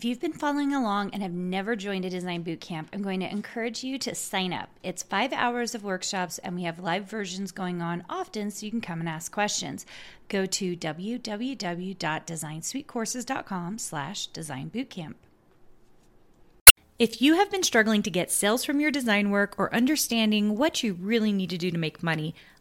If you've been following along and have never joined a design boot camp, I'm going to encourage you to sign up. It's five hours of workshops, and we have live versions going on often so you can come and ask questions. Go to www.designsweetcourses.com slash design bootcamp. If you have been struggling to get sales from your design work or understanding what you really need to do to make money,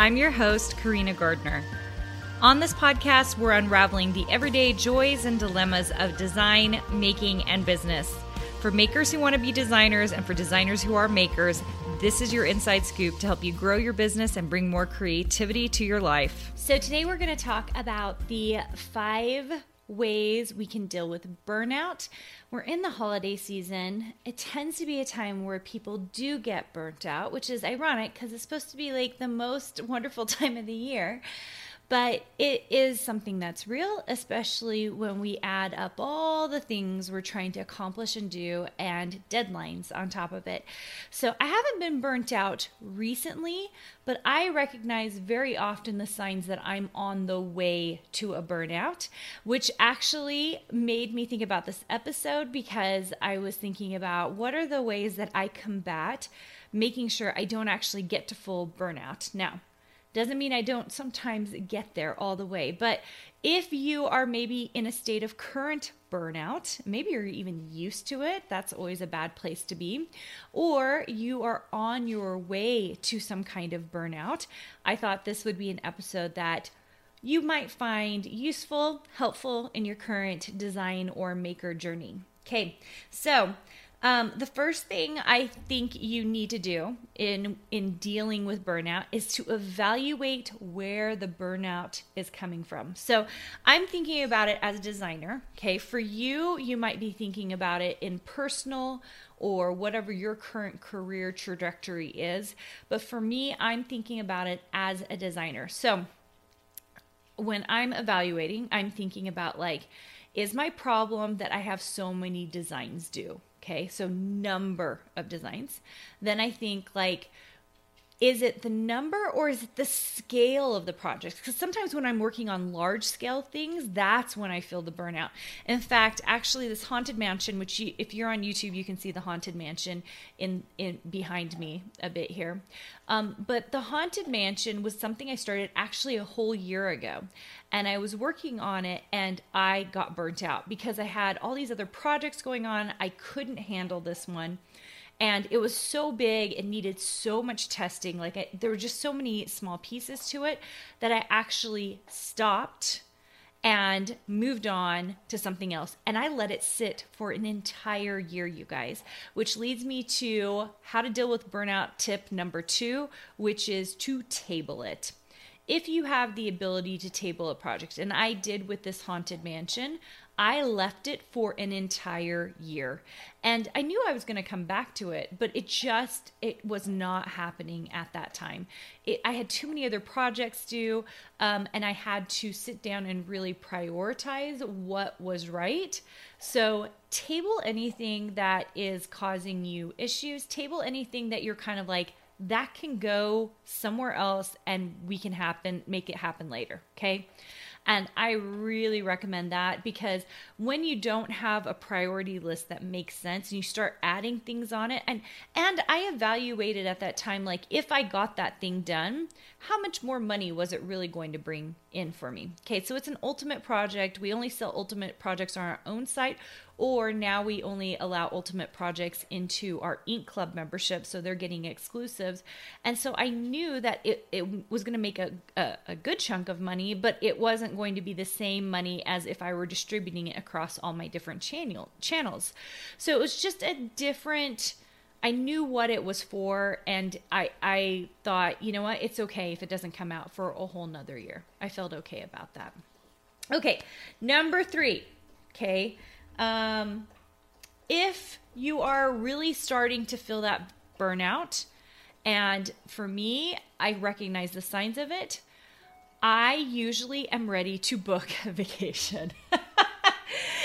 I'm your host, Karina Gardner. On this podcast, we're unraveling the everyday joys and dilemmas of design, making, and business. For makers who want to be designers and for designers who are makers, this is your inside scoop to help you grow your business and bring more creativity to your life. So, today we're going to talk about the five ways we can deal with burnout. We're in the holiday season. It tends to be a time where people do get burnt out, which is ironic because it's supposed to be like the most wonderful time of the year. But it is something that's real, especially when we add up all the things we're trying to accomplish and do and deadlines on top of it. So I haven't been burnt out recently, but I recognize very often the signs that I'm on the way to a burnout, which actually made me think about this episode because I was thinking about what are the ways that I combat making sure I don't actually get to full burnout. Now, doesn't mean I don't sometimes get there all the way, but if you are maybe in a state of current burnout, maybe you're even used to it, that's always a bad place to be, or you are on your way to some kind of burnout, I thought this would be an episode that you might find useful, helpful in your current design or maker journey. Okay, so um, the first thing I think you need to do in in dealing with burnout is to evaluate where the burnout is coming from. So I'm thinking about it as a designer. Okay, for you, you might be thinking about it in personal or whatever your current career trajectory is. But for me, I'm thinking about it as a designer. So when I'm evaluating, I'm thinking about like, is my problem that I have so many designs due? Okay, so number of designs. Then I think like, is it the number or is it the scale of the project? Because sometimes when I'm working on large scale things, that's when I feel the burnout. In fact, actually, this haunted mansion, which you, if you're on YouTube, you can see the haunted mansion in in behind me a bit here. Um, but the haunted mansion was something I started actually a whole year ago, and I was working on it, and I got burnt out because I had all these other projects going on. I couldn't handle this one and it was so big it needed so much testing like I, there were just so many small pieces to it that i actually stopped and moved on to something else. And i let it sit for an entire year you guys which leads me to how to deal with burnout tip number two which is to table it. If you have the ability to table a project and i did with this haunted mansion I left it for an entire year. And I knew I was going to come back to it, but it just it was not happening at that time. It, I had too many other projects due, um, and I had to sit down and really prioritize what was right. So table anything that is causing you issues. Table anything that you're kind of like that can go somewhere else, and we can happen make it happen later. Okay. And I really recommend that because when you don't have a priority list that makes sense and you start adding things on it and and I evaluated at that time like if I got that thing done, how much more money was it really going to bring in for me? Okay, so it's an ultimate project. We only sell ultimate projects on our own site or now we only allow ultimate projects into our ink club membership so they're getting exclusives and so i knew that it, it was going to make a, a, a, good chunk of money but it wasn't going to be the same money as if i were distributing it across all my different channel channels so it was just a different I knew what it was for, and I I thought, you know what, it's okay if it doesn't come out for a whole nother year. I felt okay about that. Okay, number three. Okay, um, if you are really starting to feel that burnout. And for me, I recognize the signs of it. I usually am ready to book a vacation.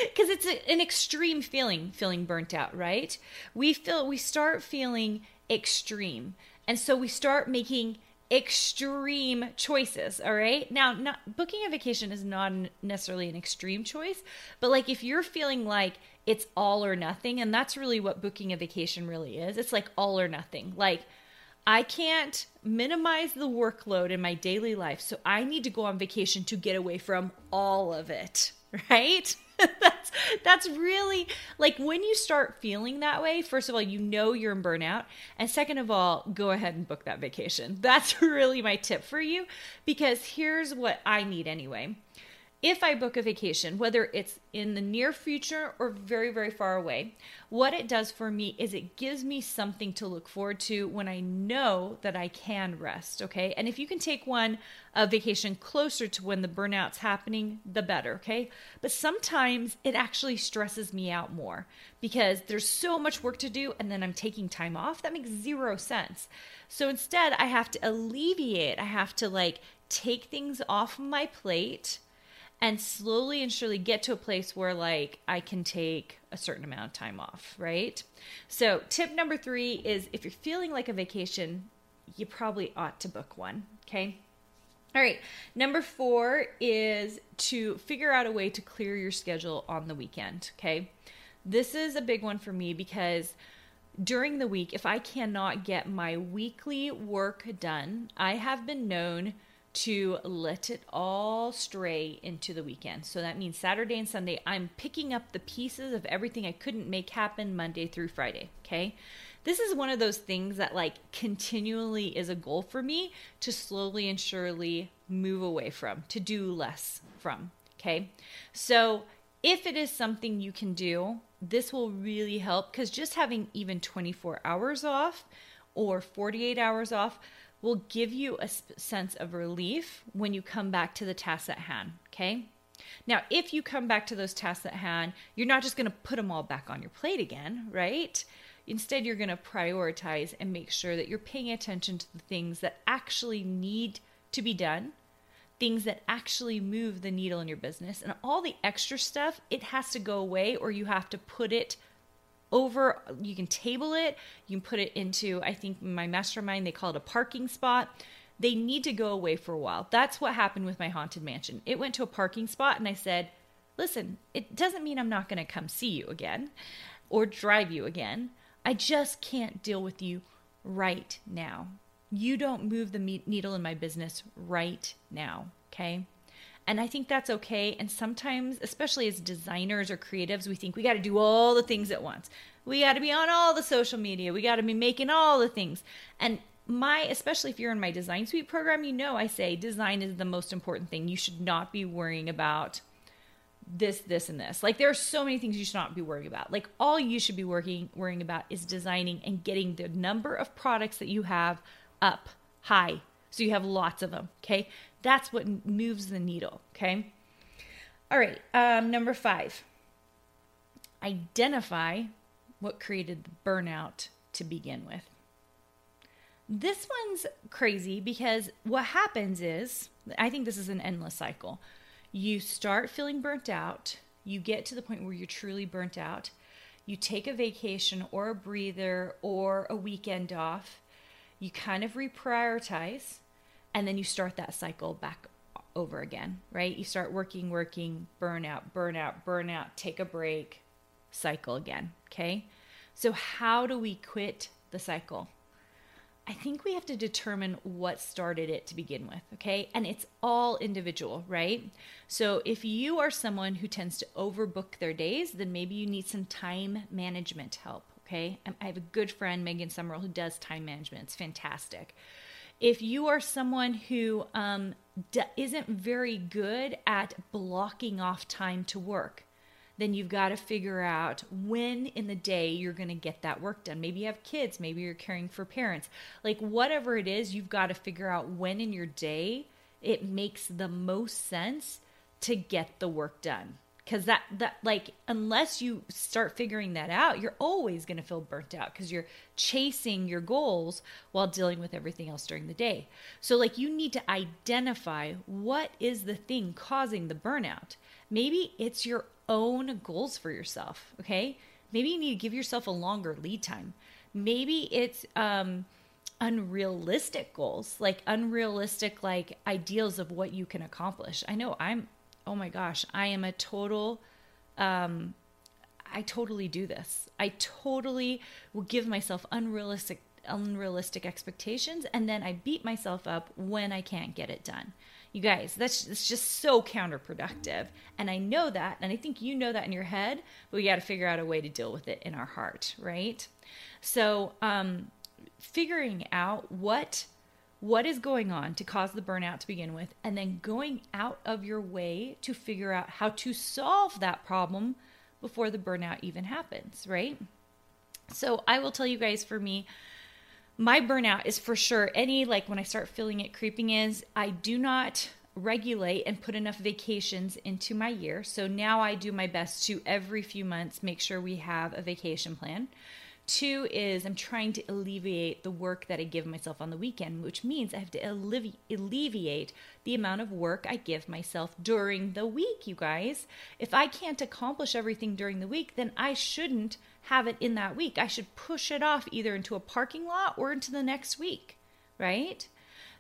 Because it's a, an extreme feeling, feeling burnt out, right? We feel we start feeling extreme. And so we start making extreme choices all right? Now not booking a vacation is not necessarily an extreme choice but like if you're feeling like it's all or nothing and that's really what booking a vacation really is it's like all or nothing. Like i can't minimize the workload in my daily life so i need to go on vacation to get away from all of it right that's that's really like when you start feeling that way first of all you know you're in burnout and second of all go ahead and book that vacation. That's really my tip for you because here's what i need anyway if I book a vacation, whether it's in the near future or very, very far away, what it does for me is it gives me something to look forward to when I know that I can rest. Okay. And if you can take one a vacation closer to when the burnout's happening, the better. Okay. But sometimes it actually stresses me out more because there's so much work to do and then I'm taking time off. That makes zero sense. So instead, I have to alleviate, I have to like take things off my plate and slowly and surely get to a place where like I can take a certain amount of time off, right? So, tip number 3 is if you're feeling like a vacation, you probably ought to book one, okay? All right. Number 4 is to figure out a way to clear your schedule on the weekend, okay? This is a big one for me because during the week, if I cannot get my weekly work done, I have been known to let it all stray into the weekend. So that means Saturday and Sunday, I'm picking up the pieces of everything I couldn't make happen Monday through Friday. Okay. This is one of those things that, like, continually is a goal for me to slowly and surely move away from, to do less from. Okay. So if it is something you can do, this will really help because just having even 24 hours off or 48 hours off will give you a sense of relief when you come back to the tasks at hand, okay? Now, if you come back to those tasks at hand, you're not just going to put them all back on your plate again, right? Instead, you're going to prioritize and make sure that you're paying attention to the things that actually need to be done, things that actually move the needle in your business. And all the extra stuff, it has to go away or you have to put it over you can table it. You can put it into i think my mastermind they call it a parking spot. They need to go away for a while. That's what happened with my haunted mansion. It went to a parking spot and i said listen it doesn't mean i'm not going to come see you again or drive you again. I just can't deal with you right now. You don't move the needle in my business right now okay and I think that's okay. And sometimes, especially as designers or creatives, we think we got to do all the things at once. We got to be on all the social media. We got to be making all the things. And my, especially if you're in my design suite program, you know I say design is the most important thing. You should not be worrying about this, this, and this. Like there are so many things you should not be worrying about. Like all you should be working worrying about is designing and getting the number of products that you have up high. So you have lots of them. Okay. That's what moves the needle. Okay. All right. Um, number five, identify what created the burnout to begin with. This one's crazy because what happens is, I think this is an endless cycle. You start feeling burnt out, you get to the point where you're truly burnt out, you take a vacation or a breather or a weekend off, you kind of reprioritize, and then you start that cycle back over again, right? You start working, working, burnout, burnout, burnout, take a break, cycle again, okay? So, how do we quit the cycle? I think we have to determine what started it to begin with, okay? And it's all individual, right? So, if you are someone who tends to overbook their days, then maybe you need some time management help, okay? I have a good friend, Megan Summerall, who does time management. It's fantastic. If you are someone who um, d- isn't very good at blocking off time to work, then you've got to figure out when in the day you're going to get that work done. Maybe you have kids, maybe you're caring for parents. Like, whatever it is, you've got to figure out when in your day it makes the most sense to get the work done. Because that that like unless you start figuring that out you're always going to feel burnt out because you're chasing your goals while dealing with everything else during the day. So like you need to identify what is the thing causing the burnout. Maybe it's your own goals for yourself okay? Maybe you need to give yourself a longer lead time. Maybe it's um unrealistic goals like unrealistic like ideals of what you can accomplish. I know i'm oh my gosh, I am a total um I totally do this. I totally will give myself unrealistic unrealistic expectations and then I beat myself up when I can't get it done. You guys, that's, that's just so counterproductive. And I know that, and I think you know that in your head, but we got to figure out a way to deal with it in our heart, right? So, um, figuring out what what is going on to cause the burnout to begin with, and then going out of your way to figure out how to solve that problem before the burnout even happens, right? So, I will tell you guys for me, my burnout is for sure any like when I start feeling it creeping is I do not regulate and put enough vacations into my year. So now I do my best to every few months make sure we have a vacation plan. Two is I'm trying to alleviate the work that I give myself on the weekend, which means I have to allevi- alleviate the amount of work I give myself during the week, you guys. If I can't accomplish everything during the week, then I shouldn't have it in that week. I should push it off either into a parking lot or into the next week, right?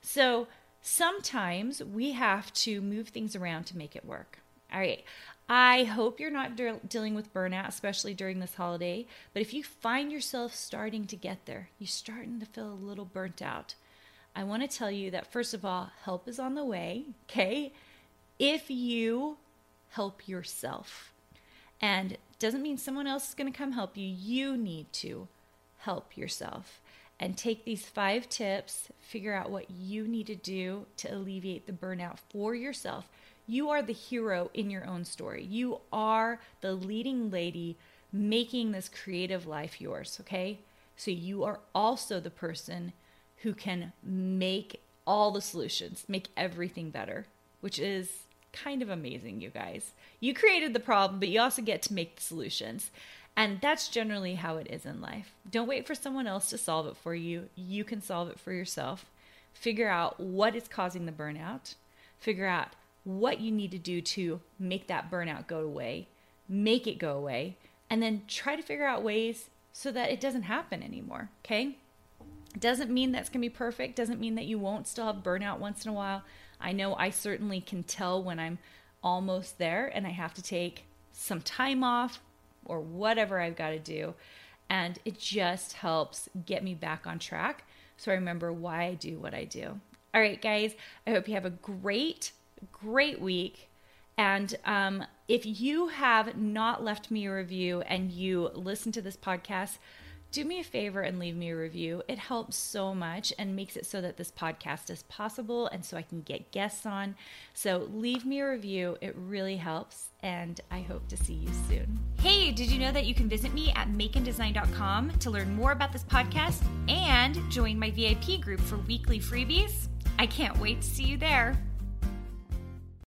So sometimes we have to move things around to make it work. All right. I hope you're not de- dealing with burnout, especially during this holiday. But if you find yourself starting to get there, you're starting to feel a little burnt out, I want to tell you that first of all, help is on the way, okay? If you help yourself. And doesn't mean someone else is going to come help you. You need to help yourself and take these five tips, figure out what you need to do to alleviate the burnout for yourself you are the hero in your own story. You are the leading lady making this creative life yours, okay? So you are also the person who can make all the solutions, make everything better, which is kind of amazing, you guys. You created the problem, but you also get to make the solutions. And that's generally how it is in life. Don't wait for someone else to solve it for you. You can solve it for yourself. Figure out what is causing the burnout. Figure out what you need to do to make that burnout go away, make it go away, and then try to figure out ways so that it doesn't happen anymore. Okay. Doesn't mean that's going to be perfect. Doesn't mean that you won't still have burnout once in a while. I know I certainly can tell when I'm almost there and I have to take some time off or whatever I've got to do. And it just helps get me back on track so I remember why I do what I do. All right, guys, I hope you have a great great week. And um, if you have not left me a review and you listen to this podcast, do me a favor and leave me a review. It helps so much and makes it so that this podcast is possible and so I can get guests on. So leave me a review. It really helps. And I hope to see you soon. Hey, did you know that you can visit me at makeanddesign.com to learn more about this podcast and join my VIP group for weekly freebies? I can't wait to see you there.